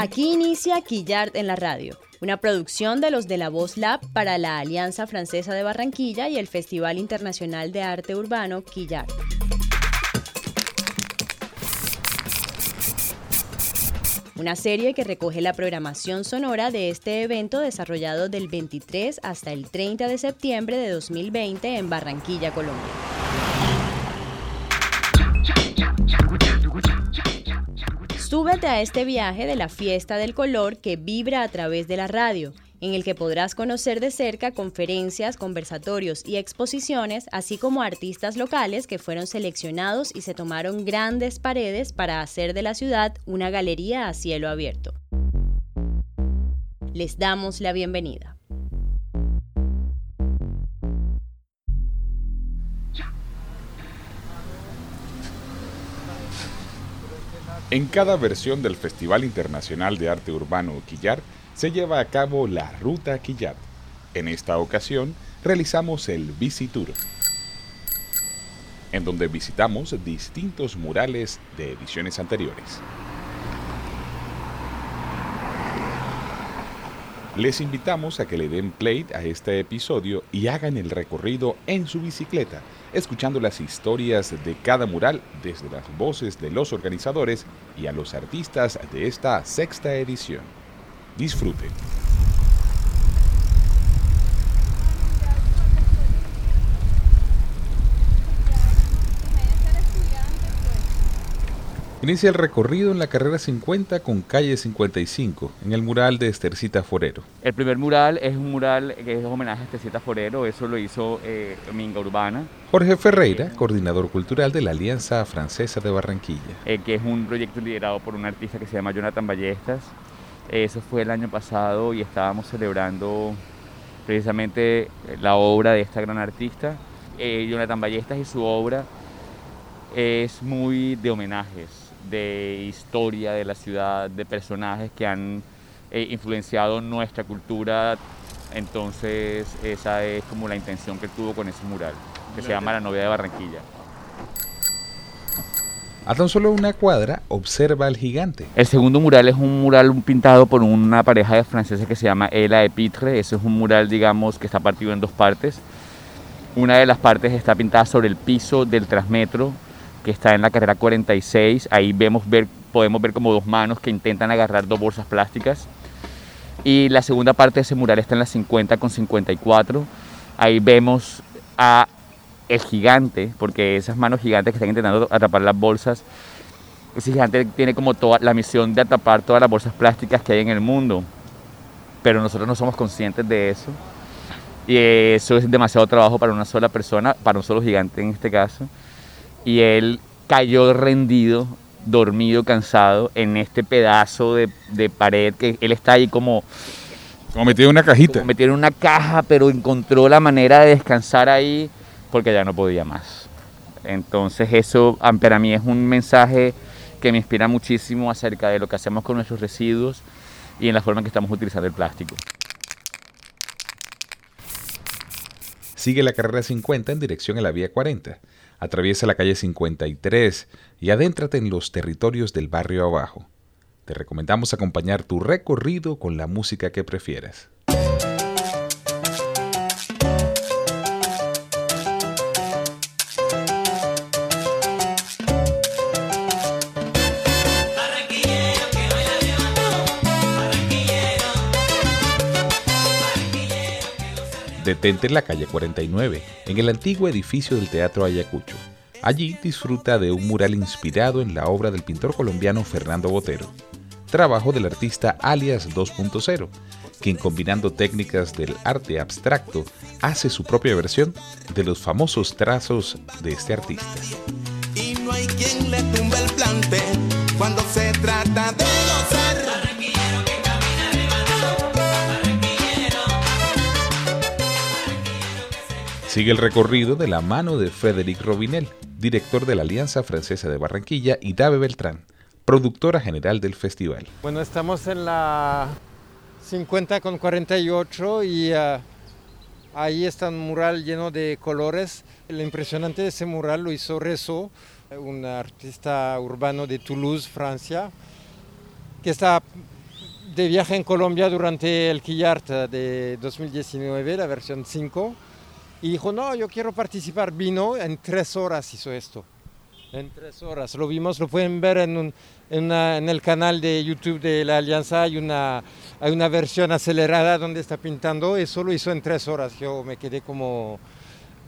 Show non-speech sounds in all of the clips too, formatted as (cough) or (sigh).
Aquí inicia Quillart en la radio, una producción de los de la Voz Lab para la Alianza Francesa de Barranquilla y el Festival Internacional de Arte Urbano Quillart. Una serie que recoge la programación sonora de este evento desarrollado del 23 hasta el 30 de septiembre de 2020 en Barranquilla, Colombia. Súbete a este viaje de la fiesta del color que vibra a través de la radio, en el que podrás conocer de cerca conferencias, conversatorios y exposiciones, así como artistas locales que fueron seleccionados y se tomaron grandes paredes para hacer de la ciudad una galería a cielo abierto. Les damos la bienvenida. En cada versión del Festival Internacional de Arte Urbano Quillar se lleva a cabo la Ruta Quillat. En esta ocasión realizamos el Visitour, en donde visitamos distintos murales de ediciones anteriores. Les invitamos a que le den play a este episodio y hagan el recorrido en su bicicleta, escuchando las historias de cada mural desde las voces de los organizadores y a los artistas de esta sexta edición. Disfruten. Inicia el recorrido en la carrera 50 con calle 55, en el mural de Estercita Forero. El primer mural es un mural que es homenaje a Estercita Forero, eso lo hizo eh, Minga Urbana. Jorge Ferreira, coordinador cultural de la Alianza Francesa de Barranquilla. Eh, que es un proyecto liderado por un artista que se llama Jonathan Ballestas. Eso fue el año pasado y estábamos celebrando precisamente la obra de esta gran artista. Eh, Jonathan Ballestas y su obra es muy de homenajes de historia de la ciudad, de personajes que han eh, influenciado nuestra cultura. Entonces esa es como la intención que tuvo con ese mural, que se llama La novia de Barranquilla. A tan solo una cuadra observa al gigante. El segundo mural es un mural pintado por una pareja de franceses que se llama Ela Epitre. Ese es un mural, digamos, que está partido en dos partes. Una de las partes está pintada sobre el piso del Transmetro que está en la carrera 46. Ahí vemos ver, podemos ver como dos manos que intentan agarrar dos bolsas plásticas. Y la segunda parte de ese mural está en la 50 con 54. Ahí vemos a el gigante, porque esas manos gigantes que están intentando atrapar las bolsas, ese gigante tiene como toda la misión de atrapar todas las bolsas plásticas que hay en el mundo. Pero nosotros no somos conscientes de eso. Y eso es demasiado trabajo para una sola persona, para un solo gigante en este caso y él cayó rendido, dormido, cansado en este pedazo de, pared que él está ahí como... Como metido en una cajita. Como metido en una caja, pero encontró la manera de descansar ahí porque ya no podía más. Entonces eso para mí es un mensaje que me inspira muchísimo acerca de lo que hacemos con nuestros residuos y en la forma en que estamos utilizando el plástico. Sigue la carrera 50 en dirección a la vía 40 Atraviesa la calle 53 y adéntrate en los territorios del barrio abajo. Te recomendamos acompañar tu recorrido con la música que prefieras. Detente en la calle 49, en el antiguo edificio del Teatro Ayacucho. Allí disfruta de un mural inspirado en la obra del pintor colombiano Fernando Botero, trabajo del artista Alias 2.0, quien combinando técnicas del arte abstracto hace su propia versión de los famosos trazos de este artista. Y no hay quien le el cuando se trata de Sigue el recorrido de la mano de Frédéric Robinel, director de la Alianza Francesa de Barranquilla, y Dave Beltrán, productora general del festival. Bueno, estamos en la 50 con 48 y uh, ahí está un mural lleno de colores. Lo impresionante de ese mural lo hizo Rezo, un artista urbano de Toulouse, Francia, que está de viaje en Colombia durante el Quillart de 2019, la versión 5, y dijo, no, yo quiero participar. Vino, en tres horas hizo esto. En tres horas. Lo vimos, lo pueden ver en, en, el canal de YouTube de la Alianza. Hay una, hay una versión acelerada donde está pintando. Eso lo hizo en tres horas. Yo me quedé como,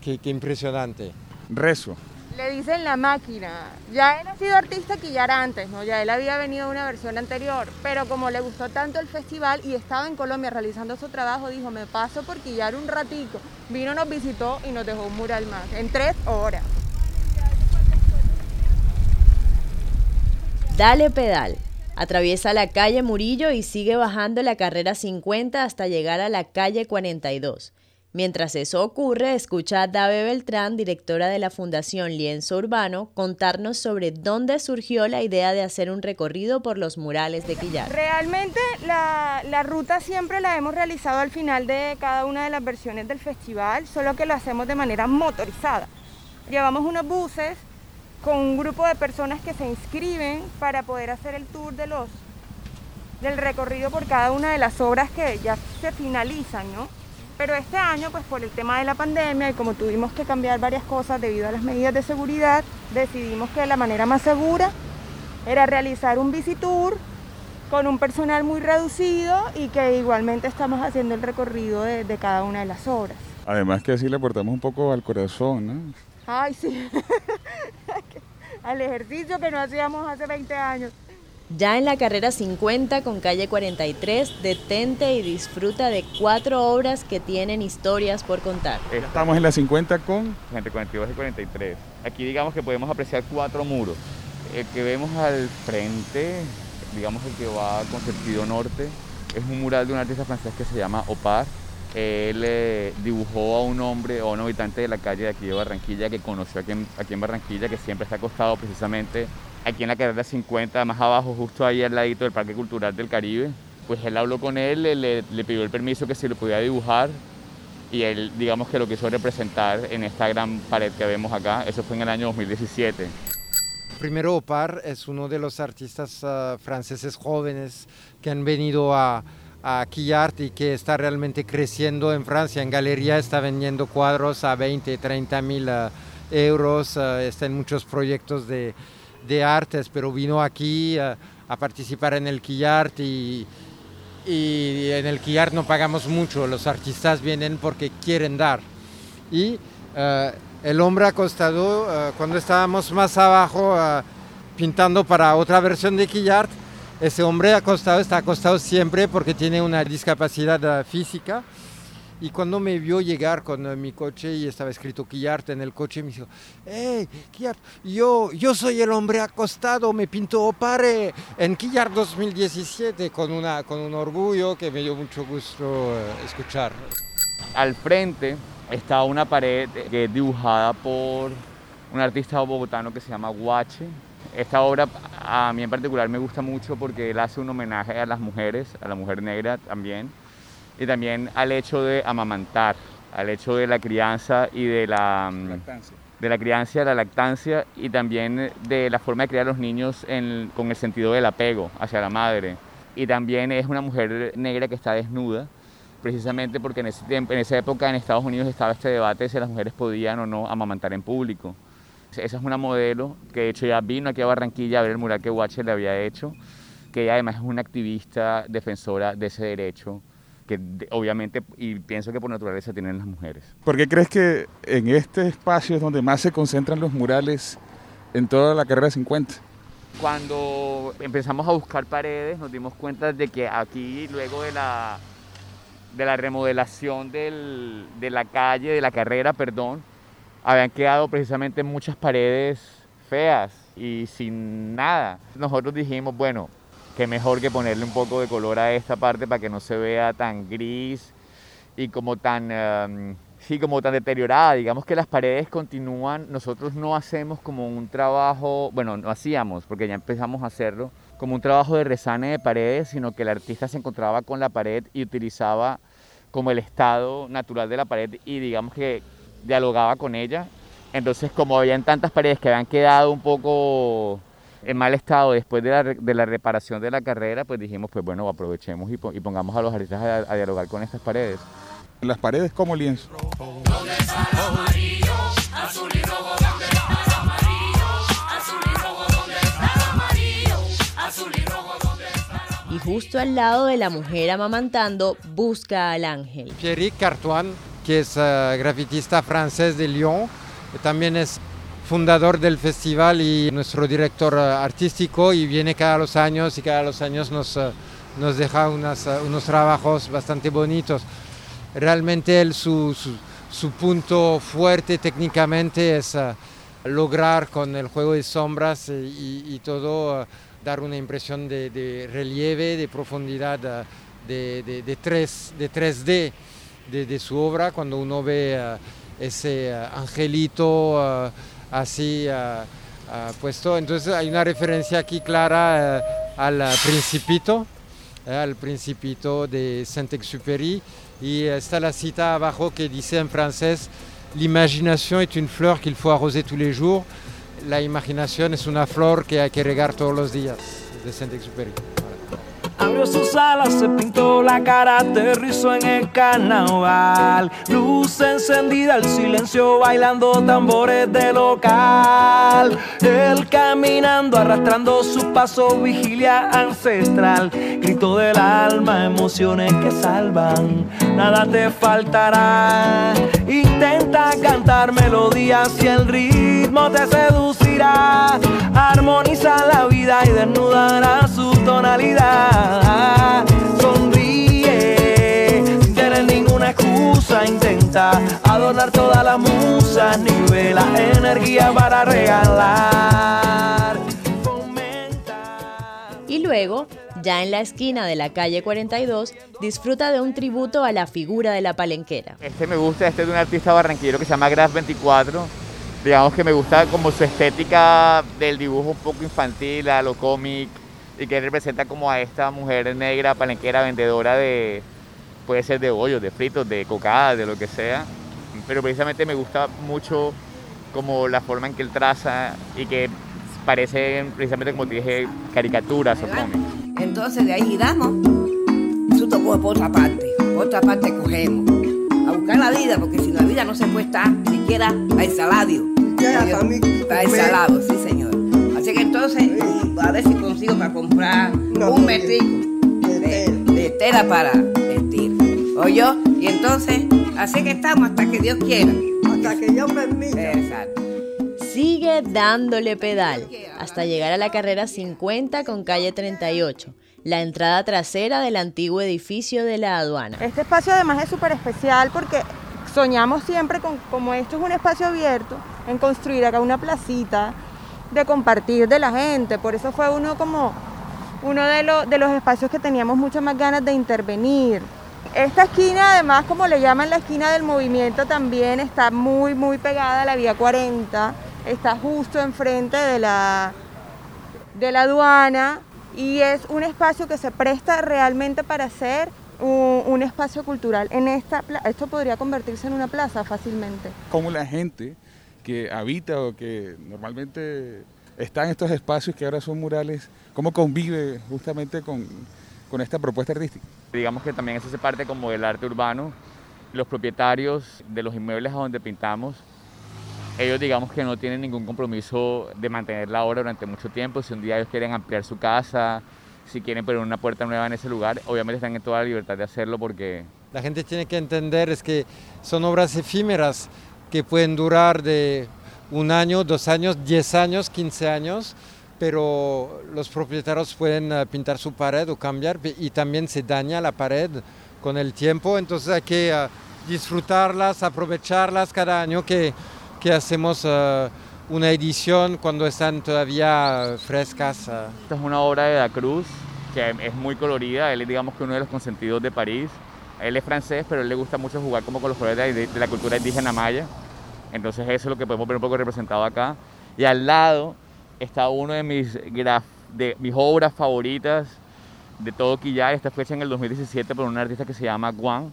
que, que impresionante. Rezo. Le dicen la máquina. Ya él ha sido artista quillar antes, ¿no? Ya él había venido una versión anterior, pero como le gustó tanto el festival y estaba en Colombia realizando su trabajo, dijo, me paso por quillar un ratico. Vino, nos visitó y nos dejó un mural más, en tres horas. Dale pedal. Atraviesa la calle Murillo y sigue bajando la carrera 50 hasta llegar a la calle 42. Mientras eso ocurre, escucha a Dave Beltrán, directora de la Fundación Lienzo Urbano, contarnos sobre dónde surgió la idea de hacer un recorrido por los murales de Quillar. Realmente la, ruta siempre la hemos realizado al final de cada una de las versiones del festival, solo que lo hacemos de manera motorizada. Llevamos unos buses con un grupo de personas que se inscriben para poder hacer el tour de los, del recorrido por cada una de las obras que ya se finalizan, ¿no? Pero este año, pues por el tema de la pandemia y como tuvimos que cambiar varias cosas debido a las medidas de seguridad, decidimos que la manera más segura era realizar un visitur con un personal muy reducido y que igualmente estamos haciendo el recorrido de, de cada una de las obras. Además que así le aportamos un poco al corazón, ¿no? Ay, sí. (laughs) al ejercicio que no hacíamos hace 20 años. Ya en la carrera 50 con calle 43, detente y disfruta de cuatro obras que tienen historias por contar. Estamos en la 50 con... Entre 42 y 43. Aquí digamos que podemos apreciar cuatro muros. El que vemos al frente, digamos el que va con sentido norte, es un mural de un artista francés que se llama Opar. Él eh, dibujó a un hombre o a un habitante de la calle de aquí de Barranquilla que conoció aquí en, aquí en Barranquilla, que siempre está acostado precisamente aquí en la carrera 50, más abajo, justo ahí al ladito del Parque Cultural del Caribe. Pues él habló con él, le, le pidió el permiso que se lo podía dibujar y él, digamos que lo quiso representar en esta gran pared que vemos acá. Eso fue en el año 2017. Primero, Opar es uno de los artistas uh, franceses jóvenes que han venido a, a Quillart y que está realmente creciendo en Francia. En galería está vendiendo cuadros a 20, 30 mil uh, euros, uh, está en muchos proyectos de, de artes, pero vino aquí a, participar en el Quillart y, en el Quillart no pagamos mucho, los artistas vienen porque quieren dar. Y uh, el hombre acostado, uh, cuando estábamos más abajo uh, pintando para otra versión de Quillart, ese hombre acostado está acostado siempre porque tiene una discapacidad física y cuando me vio llegar con eh, mi coche y estaba escrito Quillart en el coche, me dijo, hey, Quillart, yo, yo soy el hombre acostado, me pintó Opare en Quillart 2017 con, una, con un orgullo que me dio mucho gusto eh, escuchar. Al frente está una pared que es dibujada por un artista bogotano que se llama Guache. Esta obra a mí en particular me gusta mucho porque él hace un homenaje a las mujeres, a la mujer negra también y también al hecho de amamantar, al hecho de la crianza y de la, mm, lactancia. de la crianza, la lactancia y también de la forma de criar a los niños con el sentido del apego hacia la madre. Y también es una mujer negra que está desnuda, precisamente porque en, ese tiempo, en esa época en Estados Unidos estaba este debate de si las mujeres podían o no amamantar en público. Esa es una modelo que de hecho ya vino aquí a Barranquilla a ver el mural que Watcher le había hecho, que ella además es una activista defensora de ese derecho que obviamente, y pienso que por naturaleza tienen las mujeres. ¿Por qué crees que en este espacio es donde más se concentran los murales en toda la carrera 50? Cuando empezamos a buscar paredes nos dimos cuenta de que aquí luego de la, de la remodelación del, de la calle, de la carrera, perdón, habían quedado precisamente muchas paredes feas y sin nada. Nosotros dijimos, bueno, que mejor que ponerle un poco de color a esta parte para que no se vea tan gris y como tan, em, sí, como tan deteriorada. Digamos que las paredes continúan, nosotros no hacemos como un trabajo, bueno, no hacíamos, porque ya empezamos a hacerlo, como un trabajo de resane de paredes, sino que el artista se encontraba con la pared y utilizaba como el estado natural de la pared y digamos que dialogaba con ella. Entonces como habían tantas paredes que habían quedado un poco en mal estado después de la, de la, reparación de la carrera, pues dijimos, pues bueno, aprovechemos y, y pongamos a los artistas a, a, dialogar con estas paredes. Las paredes como lienzo. Y justo al lado de la mujer amamantando, busca al ángel. Pierrick Cartoine, que es uh, grafitista francés de Lyon, también es fundador del festival y nuestro director artístico y viene cada los años y cada los años nos, nos deja unas, unos trabajos bastante bonitos. Realmente él, su, su, su punto fuerte técnicamente es lograr con el juego de sombras y, y todo dar una impresión de, de, relieve, de profundidad, de, de, de, 3, de 3D de, su obra cuando uno ve ese angelito así uh, uh, puesto. Entonces hay una referencia aquí clara uh, al Principito, al Principito de Saint-Exupéry. Y está la cita abajo que dice en francés, l'imagination est une fleur qu'il faut arroser tous les jours. La imaginación es una flor que hay que regar todos los días, de Saint-Exupéry. Abrió sus alas, se pintó la cara, aterrizó en el carnaval. Luz encendida, el silencio bailando tambores de local. Él caminando, arrastrando su paso, vigilia ancestral. Grito del alma, emociones que salvan, nada te faltará. Intenta cantar melodías y el ritmo te seducirá. Armoniza la vida y desnudará su tonalidad. Sonríe, sin tener ninguna excusa. Intenta adornar todas las musas. Nivela energía para regalar. Y luego, ya en la esquina de la calle 42, disfruta de un tributo a la figura de la palenquera. Este me gusta, este es de un artista barranquillero que se llama Graf 24 digamos que me gusta como su estética del dibujo un poco infantil, a lo cómic, y que representa como a esta mujer negra, palenquera, vendedora de, puede ser de bollos, de fritos, de cocadas, de lo que sea. Pero precisamente me gusta mucho como la forma en que él traza y que parecen precisamente como te dije, caricaturas o cómics. Entonces de ahí giramos, tú tocó por otra parte, por otra parte cogemos. A buscar la vida, porque si la vida no se puede estar siquiera a ensaladio. Está ensalado, sí señor. Así que entonces, a ver si consigo para comprar un metrico de, de, tela para vestir. ¿Oyó? Y entonces, así que estamos hasta que Dios quiera. Hasta que Dios permita. Exacto. Sigue dándole pedal hasta llegar a la carrera 50 con calle 38, la entrada trasera del antiguo edificio de la aduana. Este espacio además es súper especial porque soñamos siempre con, como esto es un espacio abierto, en construir acá una placita de compartir de la gente. Por eso fue uno como uno de, lo, de los espacios que teníamos muchas más ganas de intervenir. Esta esquina, además, como le llaman la esquina del movimiento, también está muy, muy pegada a la vía 40. Está justo enfrente de la, de la aduana y es un espacio que se presta realmente para hacer un, un, espacio cultural. En esta, esto podría convertirse en una plaza fácilmente. Como la gente que habita o que normalmente está en estos espacios que ahora son murales, ¿cómo convive justamente con, con esta propuesta artística? Digamos que también eso hace parte como del arte urbano. Los propietarios de los inmuebles a donde pintamos, ellos digamos que no tienen ningún compromiso de mantener la obra durante mucho tiempo. Si un día ellos quieren ampliar su casa, si quieren poner una puerta nueva en ese lugar, obviamente están en toda la libertad de hacerlo porque... La gente tiene que entender es que son obras efímeras que pueden durar de un año, dos años, diez años, quince años, pero los propietarios pueden uh, pintar su pared o cambiar y también se daña la pared con el tiempo, entonces hay que uh, disfrutarlas, aprovecharlas cada año que, que hacemos uh, una edición cuando están todavía frescas. Esta es una obra de Da Cruz que es muy colorida, él es digamos que uno de los consentidos de París. Él es francés, pero él le gusta mucho jugar como con los colores de, de la cultura indígena maya. Entonces eso es lo que podemos ver un poco representado acá. Y al lado está uno de mis, graf, de mis obras favoritas de todo Quillay. Esta fue hecha en el 2017 por un artista que se llama Guan.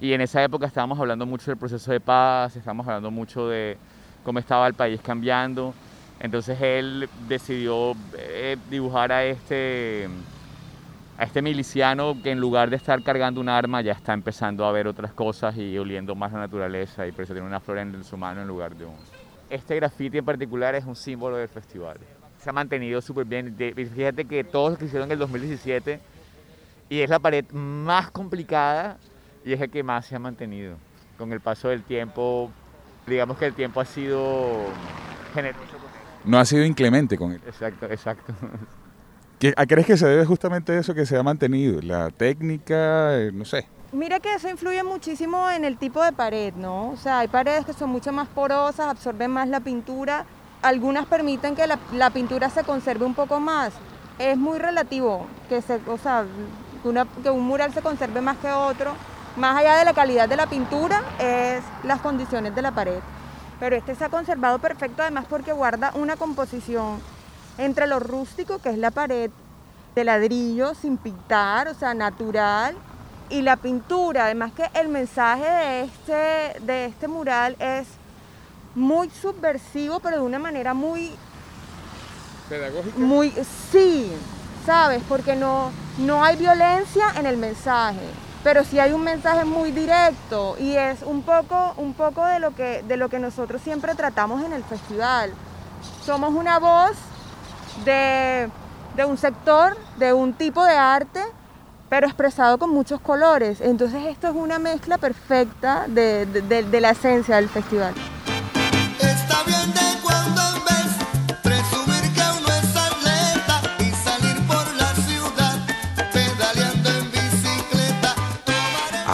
Y en esa época estábamos hablando mucho del proceso de paz, estábamos hablando mucho de cómo estaba el país cambiando. Entonces él decidió eh, dibujar a este, a este miliciano que en lugar de estar cargando un arma ya está empezando a ver otras cosas y oliendo más la naturaleza y por eso tiene una flor en su mano en lugar de un... Este graffiti en particular es un símbolo del festival. Se ha mantenido súper bien. Fíjate que todos los que hicieron en el 2017 y es la pared más complicada y es el que más se ha mantenido. Con el paso del tiempo, digamos que el tiempo ha sido generoso no ha sido inclemente con él. Exacto, exacto. ¿A crees que se debe justamente a eso que se ha mantenido? La técnica, eh, no sé. Mira que eso influye muchísimo en el tipo de pared, ¿no? O sea, hay paredes que son mucho más porosas, absorben más la pintura, algunas permiten que la, pintura se conserve un poco más. Es muy relativo que, se, o sea, que un mural se conserve más que otro. Más allá de la calidad de la pintura, es las condiciones de la pared pero este se ha conservado perfecto además porque guarda una composición entre lo rústico, que es la pared de ladrillo sin pintar, o sea, natural, y la pintura. Además que el mensaje de este, de este mural es muy subversivo, pero de una manera muy... ¿Pedagógica? Muy, sí, ¿sabes? Porque no, no hay violencia en el mensaje pero sí hay un mensaje muy directo y es un poco, un poco de, lo que, de lo que nosotros siempre tratamos en el festival. Somos una voz de, un sector, de un tipo de arte, pero expresado con muchos colores. Entonces esto es una mezcla perfecta de, de la esencia del festival.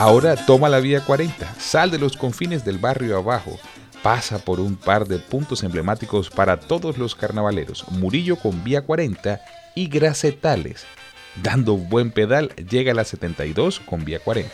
Ahora toma la vía 40, sal de los confines del barrio abajo, pasa por un par de puntos emblemáticos para todos los carnavaleros, Murillo con vía 40 y Gracetales. Dando buen pedal llega a la 72 con vía 40.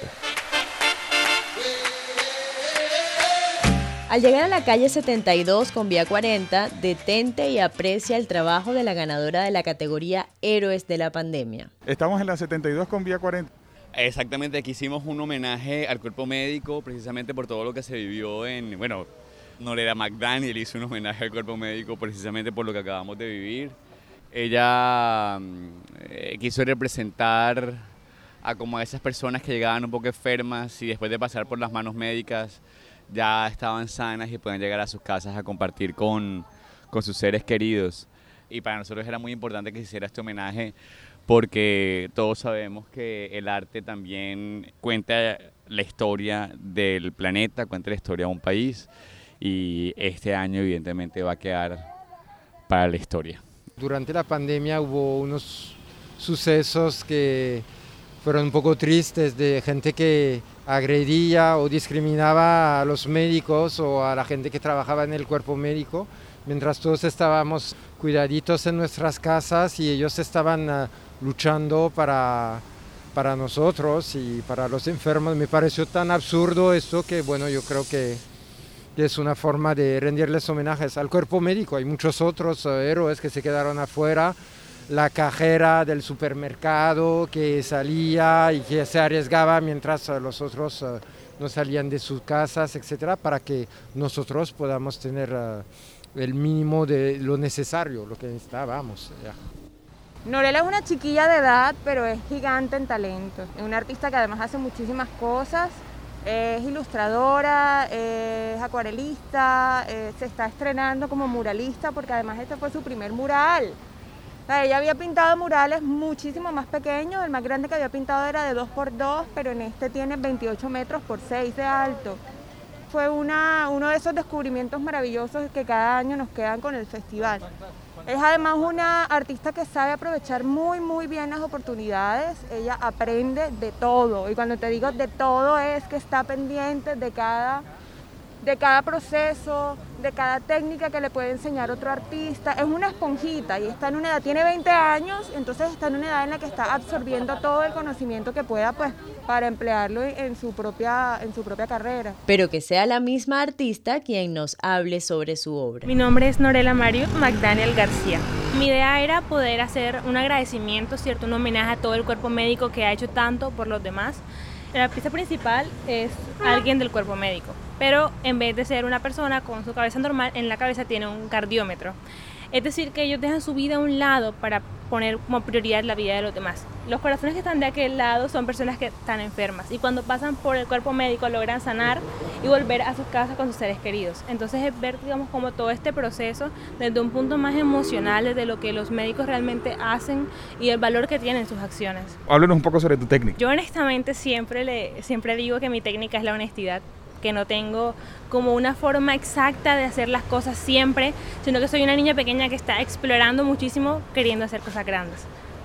Al llegar a la calle 72 con vía 40, detente y aprecia el trabajo de la ganadora de la categoría Héroes de la Pandemia. Estamos en la 72 con vía 40. Exactamente, aquí hicimos un homenaje al cuerpo médico precisamente por todo lo que se vivió en, bueno, Norera McDaniel hizo un homenaje al cuerpo médico precisamente por lo que acabamos de vivir. Ella eh, quiso representar a como a esas personas que llegaban un poco enfermas y después de pasar por las manos médicas ya estaban sanas y pueden llegar a sus casas a compartir con, con sus seres queridos. Y para nosotros era muy importante que se hiciera este homenaje porque todos sabemos que el arte también cuenta la historia del planeta, cuenta la historia de un país y este año evidentemente va a quedar para la historia. Durante la pandemia hubo unos sucesos que fueron un poco tristes de gente que agredía o discriminaba a los médicos o a la gente que trabajaba en el cuerpo médico, mientras todos estábamos cuidaditos en nuestras casas y ellos estaban ah, luchando para, para nosotros y para los enfermos. Me pareció tan absurdo esto que, bueno, yo creo que es una forma de rendirles homenajes al cuerpo médico. Hay muchos otros eh, héroes que se quedaron afuera. La cajera del supermercado que salía y que se arriesgaba mientras eh, los otros eh, no salían de sus casas, etcétera, para que nosotros podamos tener el mínimo de lo necesario, lo que necesitábamos. Norela es una chiquilla de edad, pero es gigante en talento. Es una artista que además hace muchísimas cosas. Es ilustradora, es acuarelista, eh, se está estrenando como muralista porque además este fue su primer mural. ella había pintado murales muchísimo más pequeños, el más grande que había pintado era de 2x2, pero en este tiene 28 metros por 6 de alto. Fue una, uno de esos descubrimientos maravillosos que cada año nos quedan con el festival. Es además una artista que sabe aprovechar muy, muy bien las oportunidades. Ella aprende de todo. Y cuando te digo de todo es que está pendiente de cada de cada proceso, de cada técnica que le puede enseñar otro artista. Es una esponjita y está en una edad, tiene 20 años, entonces está en una edad en la que está absorbiendo todo el conocimiento que pueda pues para emplearlo en su propia en su propia carrera. Pero que sea la misma artista quien nos hable sobre su obra. Mi nombre es Norela Mario McDaniel García. Mi idea era poder hacer un agradecimiento, cierto, un homenaje a todo el cuerpo médico que ha hecho tanto por los demás. La pista principal es alguien del cuerpo médico pero en vez de ser una persona con su cabeza normal, en la cabeza tiene un cardiómetro. Es decir, que ellos dejan su vida a un lado para poner como prioridad la vida de los demás. Los corazones que están de aquel lado son personas que están enfermas y cuando pasan por el cuerpo médico logran sanar y volver a sus casas con sus seres queridos. Entonces es ver, digamos, como todo este proceso desde un punto más emocional, desde lo que los médicos realmente hacen y el valor que tienen sus acciones. Háblanos un poco sobre tu técnica. Yo honestamente siempre, le, siempre digo que mi técnica es la honestidad que no tengo como una forma exacta de hacer las cosas siempre, sino que soy una niña pequeña que está explorando muchísimo queriendo hacer cosas grandes.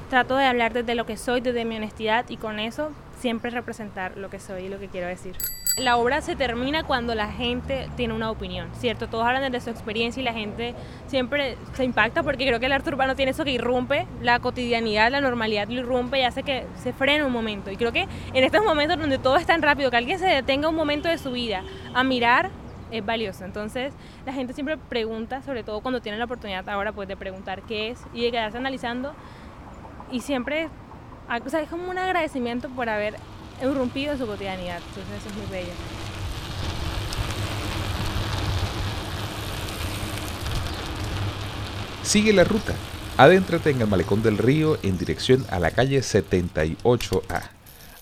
Trato de hablar desde lo que soy, desde mi honestidad y con eso siempre representar lo que soy y lo que quiero decir. La obra se termina cuando la gente tiene una opinión, ¿cierto? Todos hablan desde su experiencia y la gente siempre se impacta porque creo que el arte urbano tiene eso que irrumpe, la cotidianidad, la normalidad lo irrumpe y hace que se frene un momento. Y creo que en estos momentos donde todo es tan rápido, que alguien se detenga un momento de su vida a mirar es valioso. Entonces, la gente siempre pregunta, sobre todo cuando tiene la oportunidad ahora pues de preguntar qué es y de quedarse analizando y siempre o sea, es como un agradecimiento por haber irrumpido su cotidianidad. Entonces eso es muy bello. Sigue la ruta. Adéntrate en el malecón del río en dirección a la calle 78A.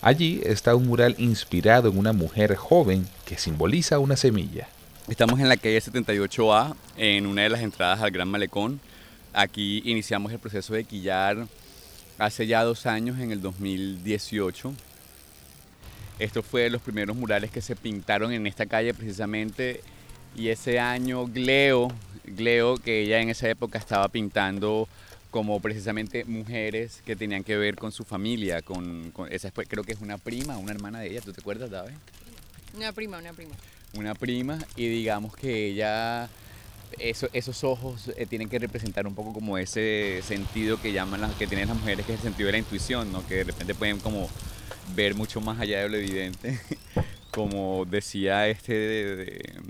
Allí está un mural inspirado en una mujer joven que simboliza una semilla. Estamos en la calle 78A, en una de las entradas al Gran Malecón. Aquí iniciamos el proceso de quillar hace ya dos años, en el 2018. Esto fue de los primeros murales que se pintaron en esta calle precisamente. Y ese año Gleo, Gleo que ella en esa época estaba pintando como precisamente mujeres que tenían que ver con su familia, con, esa creo que es una prima, una hermana de ella, ¿tú te acuerdas, David? Una prima, una prima. Una prima y digamos que ella esos ojos eh, tienen que representar un poco como ese sentido que llaman las, que tienen las mujeres, que es el sentido de la intuición, ¿no? que de repente pueden como ver mucho más allá de lo evidente, (laughs) como decía este de,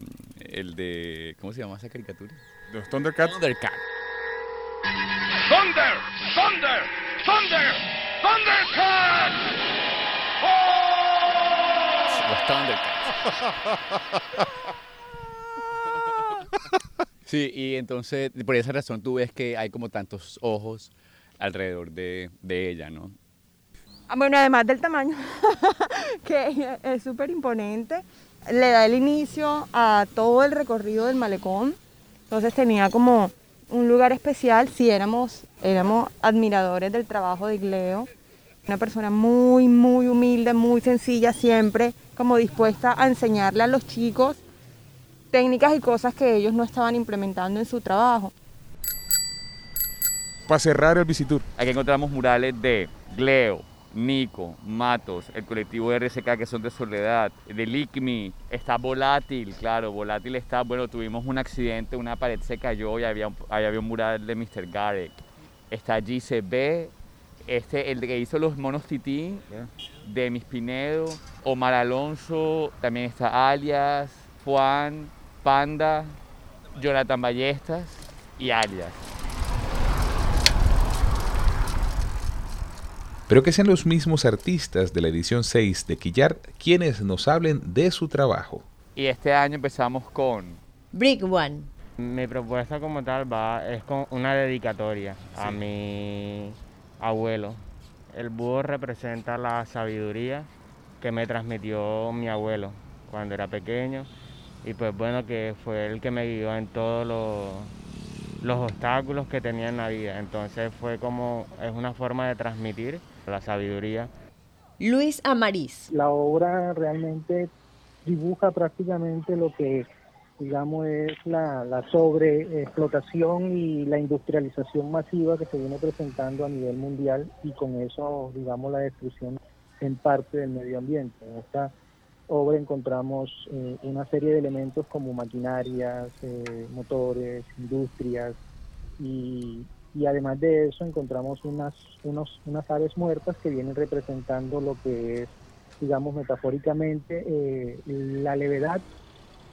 el de ¿cómo se llama esa caricatura? Los Thundercats. Thundercat. Thunder, Thunder, Thunder, Thundercats. ¡Oh! Los Thundercats. Sí, y entonces por esa razón tú ves que hay como tantos ojos alrededor de, de ella, ¿no? Ah, bueno, además del tamaño, (laughs) que es súper imponente, le da el inicio a todo el recorrido del malecón. Entonces tenía como un lugar especial si éramos, éramos admiradores del trabajo de Igleo. Una persona muy, muy humilde, muy sencilla, siempre como dispuesta a enseñarle a los chicos técnicas y cosas que ellos no estaban implementando en su trabajo. Para cerrar el visitur. Aquí encontramos murales de Gleo, Nico, Matos, el colectivo de RSK que son de Soledad, de Licmi, está Volátil, claro, Volátil está, bueno, tuvimos un accidente, una pared se cayó y había, había un mural de Mr. Garek. Está GCB, este, el que hizo los monos tití, de Mis Pinedo, Omar Alonso, también está Alias, Juan, Panda, Jonathan Ballestas y Arias. Pero que sean los mismos artistas de la edición 6 de Quillar quienes nos hablen de su trabajo. Y este año empezamos con Brick One. Mi propuesta como tal va es con una dedicatoria a mi abuelo. El búho representa la sabiduría que me transmitió mi abuelo cuando era pequeño y pues bueno, que fue el que me guió en todos los, obstáculos que tenía en la vida. Entonces fue como, es una forma de transmitir la sabiduría. Luis Amariz. La obra realmente dibuja prácticamente lo que digamos es la, la sobreexplotación y la industrialización masiva que se viene presentando a nivel mundial y con eso digamos la destrucción en parte del medio ambiente. Esta obra encontramos eh, una serie de elementos como maquinarias, eh, motores, industrias y, además de eso encontramos unas, unos, unas aves muertas que vienen representando lo que es, digamos metafóricamente, eh, la levedad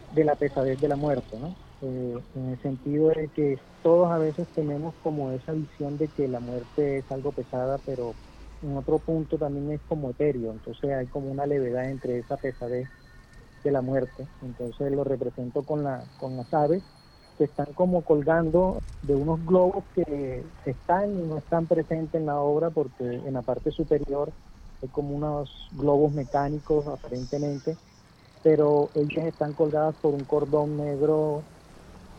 de la pesadez de la muerte, ¿no? en el sentido de que todos a veces tenemos como esa visión de que la muerte es algo pesada, pero en otro punto también es como etéreo, entonces hay como una levedad entre esa pesadez de la muerte, entonces lo represento con, la, con las aves se están como colgando de unos globos que están y no están presentes en la obra porque en la parte superior hay como unos globos mecánicos aparentemente, pero ellas están colgadas por un cordón negro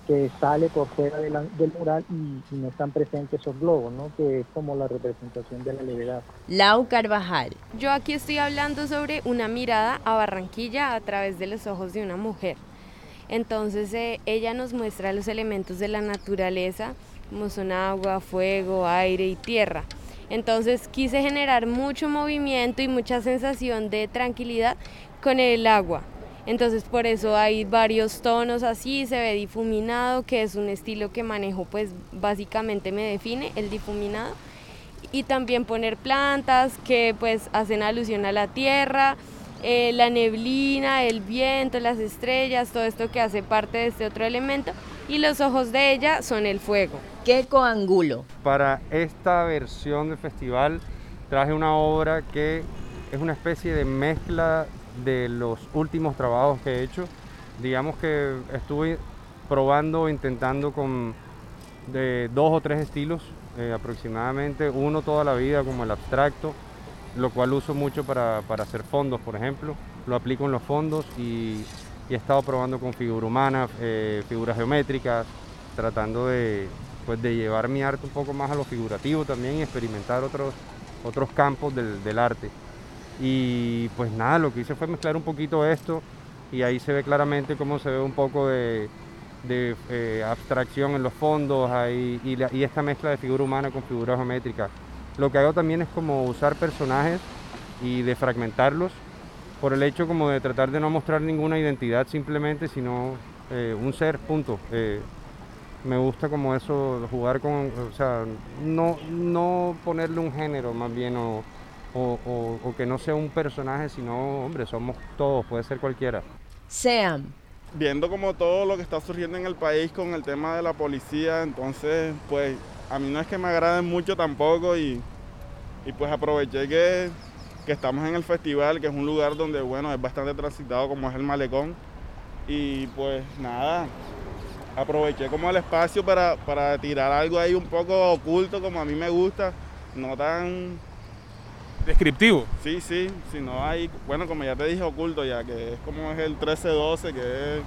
que sale por fuera del mural y, no están presentes esos globos, ¿no? que es como la representación de la levedad. Lau Carvajal. Yo aquí estoy hablando sobre una mirada a Barranquilla a través de los ojos de una mujer. Entonces eh, ella nos muestra los elementos de la naturaleza, como son agua, fuego, aire y tierra. Entonces quise generar mucho movimiento y mucha sensación de tranquilidad con el agua. Entonces por eso hay varios tonos así, se ve difuminado, que es un estilo que manejo, pues básicamente me define el difuminado. Y también poner plantas que pues hacen alusión a la tierra, eh, la neblina, el viento, las estrellas, todo esto que hace parte de este otro elemento. Y los ojos de ella son el fuego. ¿Qué coangulo? Para esta versión del festival traje una obra que es una especie de mezcla de los últimos trabajos que he hecho. Digamos que estuve probando, intentando con de dos o tres estilos eh, aproximadamente, uno toda la vida como el abstracto, lo cual uso mucho para, hacer fondos, por ejemplo. Lo aplico en los fondos y, he estado probando con figura humana, eh, figuras geométricas, tratando de, pues, de llevar mi arte un poco más a lo figurativo también y experimentar otros, otros campos del, arte. Y pues nada, lo que hice fue mezclar un poquito esto y ahí se ve claramente cómo se ve un poco de, eh, abstracción en los fondos y, y, esta mezcla de figura humana con figura geométrica. Lo que hago también es como usar personajes y de fragmentarlos por el hecho como de tratar de no mostrar ninguna identidad simplemente, sino eh, un ser, punto. Eh, me gusta como eso, jugar con, o sea, no, no ponerle un género más bien o, o, que no sea un personaje, sino, hombre, somos todos, puede ser cualquiera. Sean. Viendo como todo lo que está surgiendo en el país con el tema de la policía, entonces, pues a mí no es que me agraden mucho tampoco y, pues aproveché que, estamos en el festival, que es un lugar donde, bueno, es bastante transitado como es el malecón. Y pues nada, aproveché como el espacio para, para tirar algo ahí un poco oculto como a mí me gusta, no tan... Descriptivo. Sí, sí, si no hay, bueno, como ya te dije, oculto ya, que es como es el 1312, que es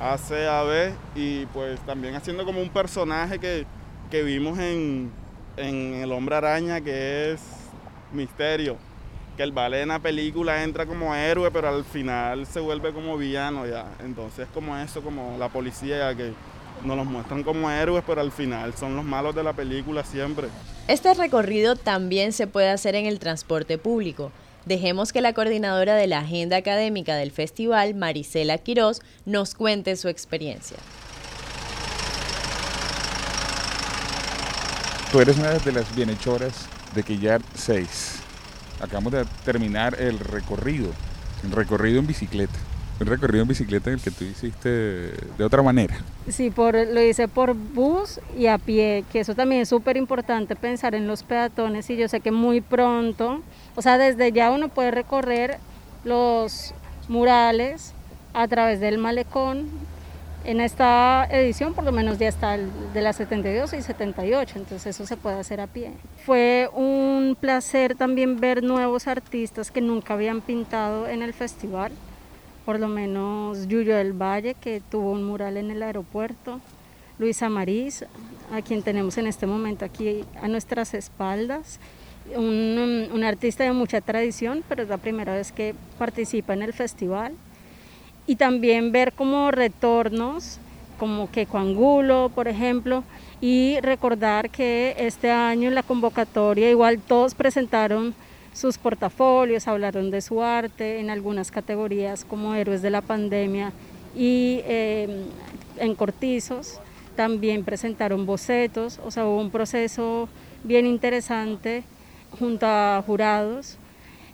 ACAB, y pues también haciendo como un personaje que que vimos en, El Hombre Araña, que es Misterio. Que el vale en la película entra como héroe, pero al final se vuelve como villano ya. Entonces como eso, como la policía que nos los muestran como héroes, pero al final son los malos de la película siempre. Este recorrido también se puede hacer en el transporte público. Dejemos que la coordinadora de la agenda académica del festival, Marisela Quirós, nos cuente su experiencia. Tú eres una de las bienhechoras de Quillar 6. Acabamos de terminar el recorrido, el recorrido en bicicleta. Un recorrido en bicicleta en el que tú hiciste de otra manera. Sí, por, lo hice por bus y a pie, que eso también es súper importante pensar en los peatones y yo sé que muy pronto, o sea, desde ya uno puede recorrer los murales a través del malecón en esta edición por lo menos ya está de las 72 y 78, entonces eso se puede hacer a pie. Fue un placer también ver nuevos artistas que nunca habían pintado en el festival, por lo menos Yuyo del Valle, que tuvo un mural en el aeropuerto, Luisa Marís, a quien tenemos en este momento aquí a nuestras espaldas, un, un artista de mucha tradición, pero es la primera vez que participa en el festival y también ver como retornos, como que Coangulo, por ejemplo, y recordar que este año en la convocatoria igual todos presentaron sus portafolios, hablaron de su arte en algunas categorías como héroes de la pandemia y em, en cortizos. También presentaron bocetos, o sea, hubo un proceso bien interesante junto a jurados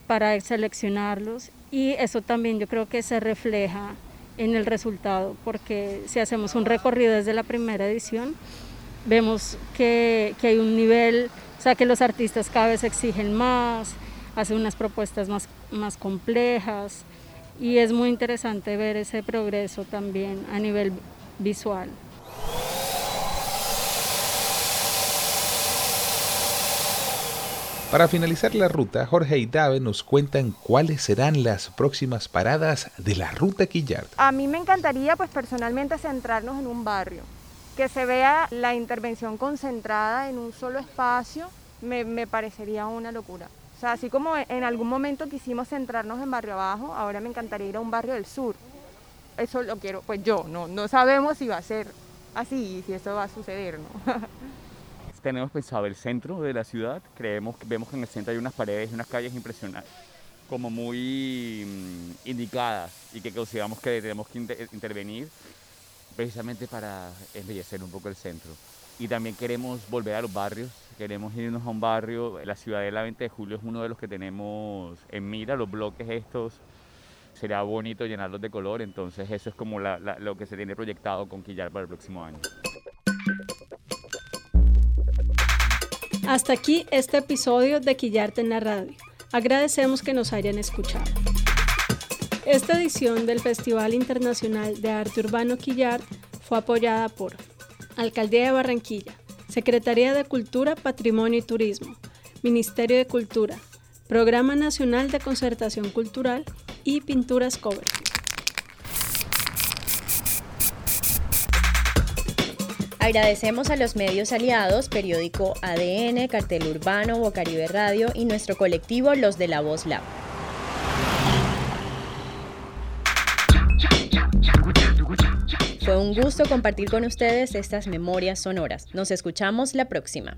para seleccionarlos y eso también yo creo que se refleja en el resultado, porque si hacemos un recorrido desde la primera edición, vemos que, que, hay un nivel, o sea, que los artistas cada vez exigen más, hacen unas propuestas más, más complejas y es muy interesante ver ese progreso también a nivel visual. Para finalizar la ruta, Jorge y Dave nos cuentan cuáles serán las próximas paradas de la ruta Quillard. A mí me encantaría, pues personalmente, centrarnos en un barrio, que se vea la intervención concentrada en un solo espacio, me, parecería una locura. O sea, así como en algún momento quisimos centrarnos en barrio abajo, ahora me encantaría ir a un barrio del sur. Eso lo quiero, pues yo, no, no sabemos si va a ser así si eso va a suceder, ¿no? (laughs) tenemos pensado el centro de la ciudad, creemos, vemos que en el centro hay unas paredes y unas calles impresionantes, como muy mm, indicadas y que consideramos que tenemos que intervenir precisamente para embellecer un poco el centro. Y también queremos volver a los barrios, queremos irnos a un barrio, la ciudad de la 20 de julio es uno de los que tenemos en mira, los bloques estos, sería bonito llenarlos de color, entonces eso es como lo que se tiene proyectado con Quillar para el próximo año. Hasta aquí este episodio de Quillarte en la Radio. Agradecemos que nos hayan escuchado. Esta edición del Festival Internacional de Arte Urbano Quillar fue apoyada por Alcaldía de Barranquilla, Secretaría de Cultura, Patrimonio y Turismo, Ministerio de Cultura, Programa Nacional de Concertación Cultural y Pinturas Cover. Agradecemos a los medios aliados, periódico ADN, Cartel Urbano, Bocaribe Radio y nuestro colectivo Los de la Voz Lab. Fue un gusto compartir con ustedes estas memorias sonoras. Nos escuchamos la próxima.